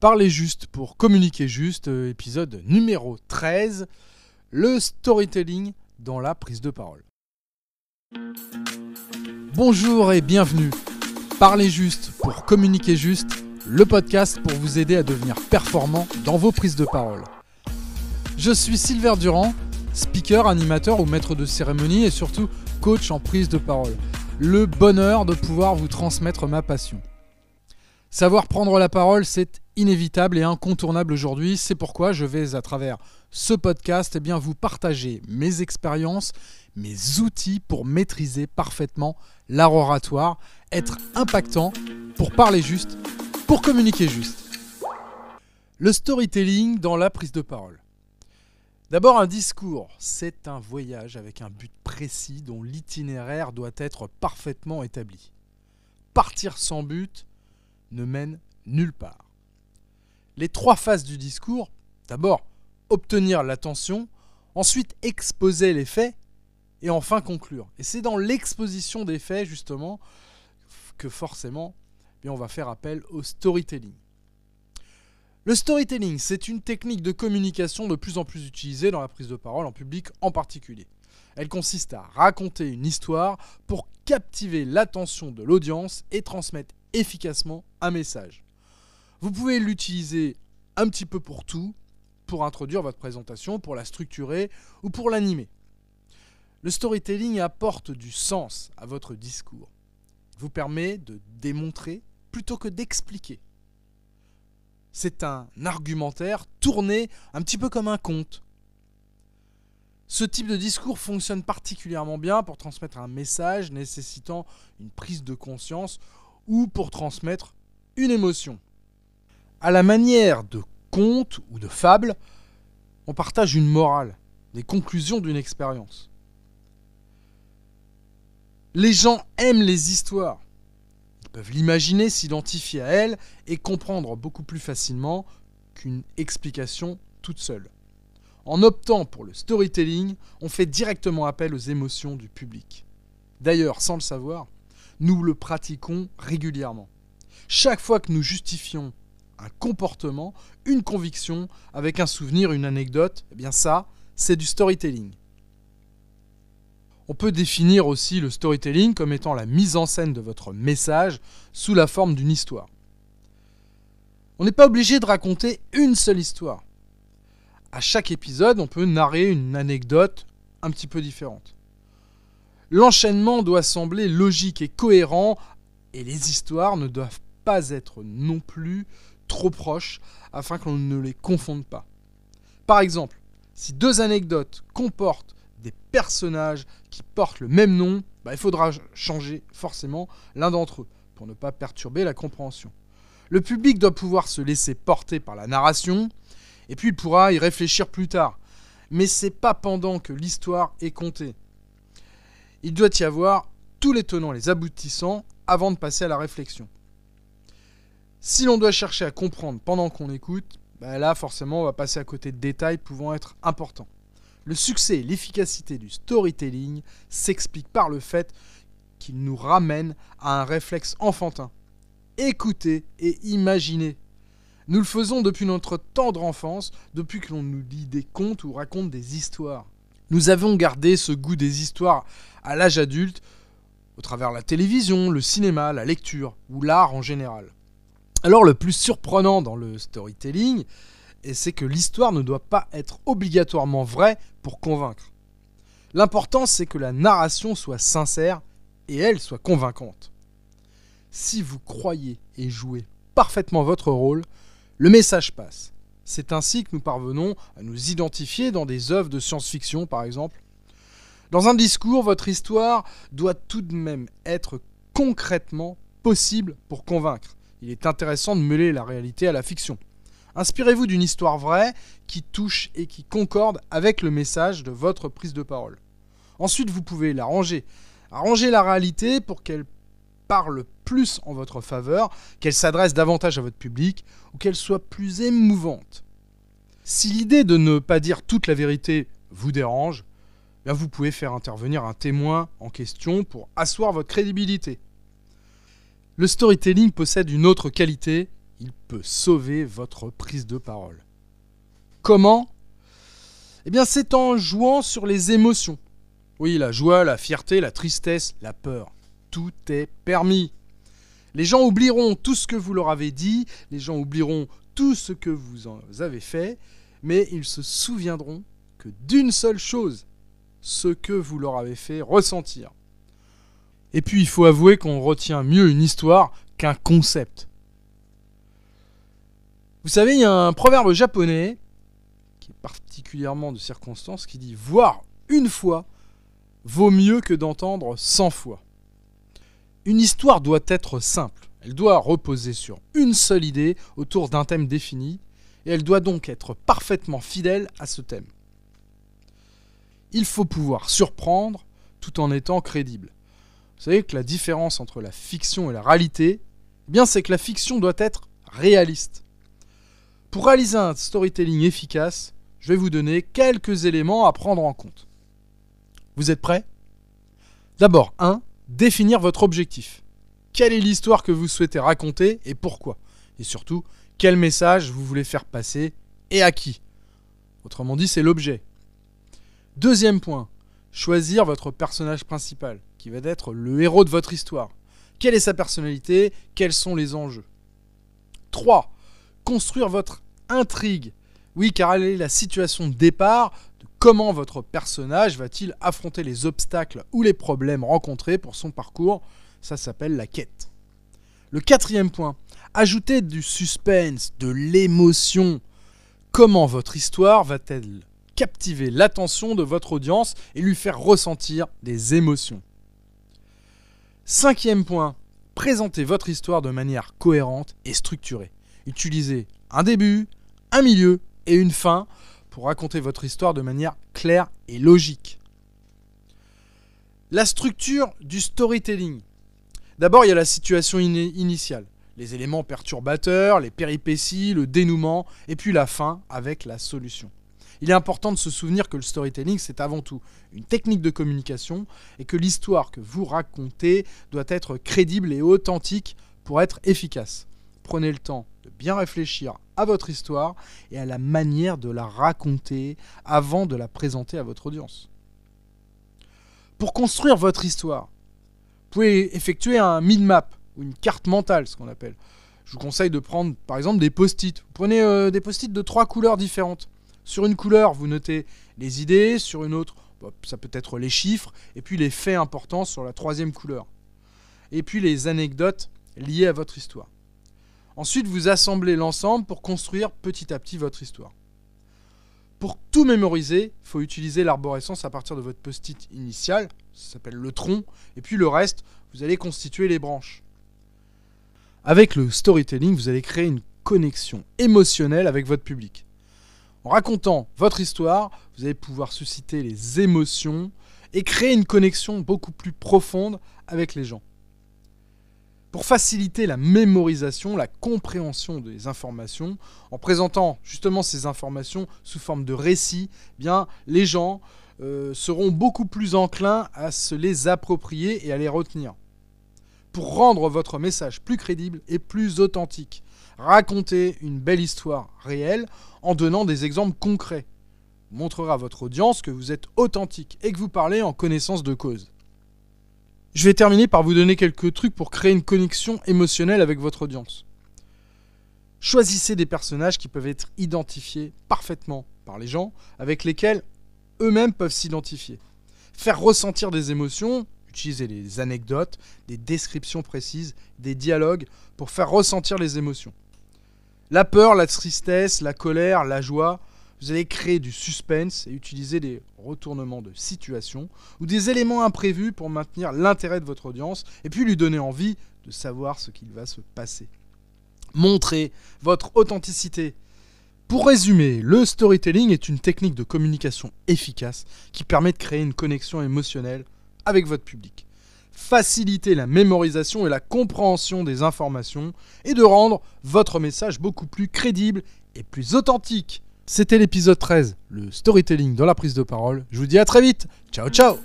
Parler juste pour communiquer juste, euh, épisode numéro 13, le storytelling dans la prise de parole. Bonjour et bienvenue. Parler juste pour communiquer juste, le podcast pour vous aider à devenir performant dans vos prises de parole. Je suis Silver Durand, speaker, animateur ou maître de cérémonie et surtout coach en prise de parole. Le bonheur de pouvoir vous transmettre ma passion. Savoir prendre la parole, c'est inévitable et incontournable aujourd'hui. C'est pourquoi je vais, à travers ce podcast, eh vous partager mes expériences, mes outils pour maîtriser parfaitement l'art oratoire, être impactant, pour parler juste, pour communiquer juste. Le storytelling dans la prise de parole. D'abord, un discours, c'est un voyage avec un but précis dont l'itinéraire doit être parfaitement établi. Partir sans but, ne mène nulle part. Les trois phases du discours, d'abord obtenir l'attention, ensuite exposer les faits et enfin conclure. Et c'est dans l'exposition des faits justement que forcément eh on va faire appel au storytelling. Le storytelling, c'est une technique de communication de plus en plus utilisée dans la prise de parole en public en particulier. Elle consiste à raconter une histoire pour captiver l'attention de l'audience et transmettre efficacement un message. Vous pouvez l'utiliser un petit peu pour tout, pour introduire votre présentation, pour la structurer ou pour l'animer. Le storytelling apporte du sens à votre discours. Vous permet de démontrer plutôt que d'expliquer. C'est un argumentaire tourné un petit peu comme un conte. Ce type de discours fonctionne particulièrement bien pour transmettre un message nécessitant une prise de conscience ou pour transmettre une émotion. À la manière de conte ou de fable, on partage une morale, des conclusions d'une expérience. Les gens aiment les histoires. Ils peuvent l'imaginer, s'identifier à elles et comprendre beaucoup plus facilement qu'une explication toute seule. En optant pour le storytelling, on fait directement appel aux émotions du public. D'ailleurs, sans le savoir, nous le pratiquons régulièrement. Chaque fois que nous justifions un comportement, une conviction, avec un souvenir, une anecdote, eh bien ça, c'est du storytelling. On peut définir aussi le storytelling comme étant la mise en scène de votre message sous la forme d'une histoire. On n'est pas obligé de raconter une seule histoire. À chaque épisode, on peut narrer une anecdote un petit peu différente. L'enchaînement doit sembler logique et cohérent, et les histoires ne doivent pas être non plus trop proches afin qu'on ne les confonde pas. Par exemple, si deux anecdotes comportent des personnages qui portent le même nom, bah, il faudra changer forcément l'un d'entre eux pour ne pas perturber la compréhension. Le public doit pouvoir se laisser porter par la narration, et puis il pourra y réfléchir plus tard. Mais c'est pas pendant que l'histoire est contée il doit y avoir tous les tenants, les aboutissants, avant de passer à la réflexion. Si l'on doit chercher à comprendre pendant qu'on écoute, bah là forcément on va passer à côté de détails pouvant être importants. Le succès et l'efficacité du storytelling s'expliquent par le fait qu'il nous ramène à un réflexe enfantin. Écouter et imaginer. Nous le faisons depuis notre tendre enfance, depuis que l'on nous lit des contes ou raconte des histoires. Nous avons gardé ce goût des histoires à l'âge adulte au travers la télévision, le cinéma, la lecture ou l'art en général. Alors le plus surprenant dans le storytelling, c'est que l'histoire ne doit pas être obligatoirement vraie pour convaincre. L'important c'est que la narration soit sincère et elle soit convaincante. Si vous croyez et jouez parfaitement votre rôle, le message passe. C'est ainsi que nous parvenons à nous identifier dans des œuvres de science-fiction, par exemple. Dans un discours, votre histoire doit tout de même être concrètement possible pour convaincre. Il est intéressant de mêler la réalité à la fiction. Inspirez-vous d'une histoire vraie qui touche et qui concorde avec le message de votre prise de parole. Ensuite, vous pouvez l'arranger. Arranger la réalité pour qu'elle parle plus en votre faveur, qu'elle s'adresse davantage à votre public ou qu'elle soit plus émouvante. Si l'idée de ne pas dire toute la vérité vous dérange, bien vous pouvez faire intervenir un témoin en question pour asseoir votre crédibilité. Le storytelling possède une autre qualité, il peut sauver votre prise de parole. Comment? Eh bien, c'est en jouant sur les émotions. Oui, la joie, la fierté, la tristesse, la peur. Tout est permis. Les gens oublieront tout ce que vous leur avez dit, les gens oublieront tout ce que vous avez fait, mais ils se souviendront que d'une seule chose, ce que vous leur avez fait ressentir. Et puis il faut avouer qu'on retient mieux une histoire qu'un concept. Vous savez, il y a un proverbe japonais, qui est particulièrement de circonstance, qui dit Voir une fois vaut mieux que d'entendre cent fois. Une histoire doit être simple, elle doit reposer sur une seule idée autour d'un thème défini, et elle doit donc être parfaitement fidèle à ce thème. Il faut pouvoir surprendre tout en étant crédible. Vous savez que la différence entre la fiction et la réalité, eh bien c'est que la fiction doit être réaliste. Pour réaliser un storytelling efficace, je vais vous donner quelques éléments à prendre en compte. Vous êtes prêts? D'abord, 1. Définir votre objectif. Quelle est l'histoire que vous souhaitez raconter et pourquoi? Et surtout, quel message vous voulez faire passer et à qui? Autrement dit, c'est l'objet. Deuxième point, choisir votre personnage principal qui va être le héros de votre histoire. Quelle est sa personnalité? Quels sont les enjeux? 3. Construire votre intrigue. Oui, car elle est la situation de départ de comment votre personnage va-t-il affronter les obstacles ou les problèmes rencontrés pour son parcours. Ça s'appelle la quête. Le quatrième point, ajouter du suspense, de l'émotion. Comment votre histoire va-t-elle captiver l'attention de votre audience et lui faire ressentir des émotions Cinquième point, présentez votre histoire de manière cohérente et structurée. Utilisez un début, un milieu et une fin pour raconter votre histoire de manière claire et logique. La structure du storytelling. D'abord, il y a la situation initiale, les éléments perturbateurs, les péripéties, le dénouement, et puis la fin avec la solution il est important de se souvenir que le storytelling, c'est avant tout une technique de communication et que l'histoire que vous racontez doit être crédible et authentique pour être efficace. Prenez le temps de bien réfléchir à votre histoire et à la manière de la raconter avant de la présenter à votre audience. Pour construire votre histoire, vous pouvez effectuer un mind map ou une carte mentale, ce qu'on appelle. Je vous conseille de prendre par exemple des post-it. Vous prenez euh, des post-it de trois couleurs différentes. Sur une couleur, vous notez les idées, sur une autre, bah, ça peut être les chiffres, et puis les faits importants sur la troisième couleur. Et puis les anecdotes liées à votre histoire. Ensuite, vous assemblez l'ensemble pour construire petit à petit votre histoire. Pour tout mémoriser, il faut utiliser l'arborescence à partir de votre post-it initial, ça s'appelle le tronc, et puis le reste, vous allez constituer les branches. Avec le storytelling, vous allez créer une connexion émotionnelle avec votre public. En racontant votre histoire, vous allez pouvoir susciter les émotions et créer une connexion beaucoup plus profonde avec les gens. Pour faciliter la mémorisation, la compréhension des informations, en présentant justement ces informations sous forme de récits, eh les gens euh, seront beaucoup plus enclins à se les approprier et à les retenir. Pour rendre votre message plus crédible et plus authentique, racontez une belle histoire réelle en donnant des exemples concrets. Montrera à votre audience que vous êtes authentique et que vous parlez en connaissance de cause. Je vais terminer par vous donner quelques trucs pour créer une connexion émotionnelle avec votre audience. Choisissez des personnages qui peuvent être identifiés parfaitement par les gens, avec lesquels eux-mêmes peuvent s'identifier. Faire ressentir des émotions, utiliser des anecdotes, des descriptions précises, des dialogues pour faire ressentir les émotions. La peur, la tristesse, la colère, la joie, vous allez créer du suspense et utiliser des retournements de situation ou des éléments imprévus pour maintenir l'intérêt de votre audience et puis lui donner envie de savoir ce qu'il va se passer. Montrez votre authenticité. Pour résumer, le storytelling est une technique de communication efficace qui permet de créer une connexion émotionnelle avec votre public faciliter la mémorisation et la compréhension des informations et de rendre votre message beaucoup plus crédible et plus authentique. C'était l'épisode 13, le storytelling dans la prise de parole. Je vous dis à très vite. Ciao ciao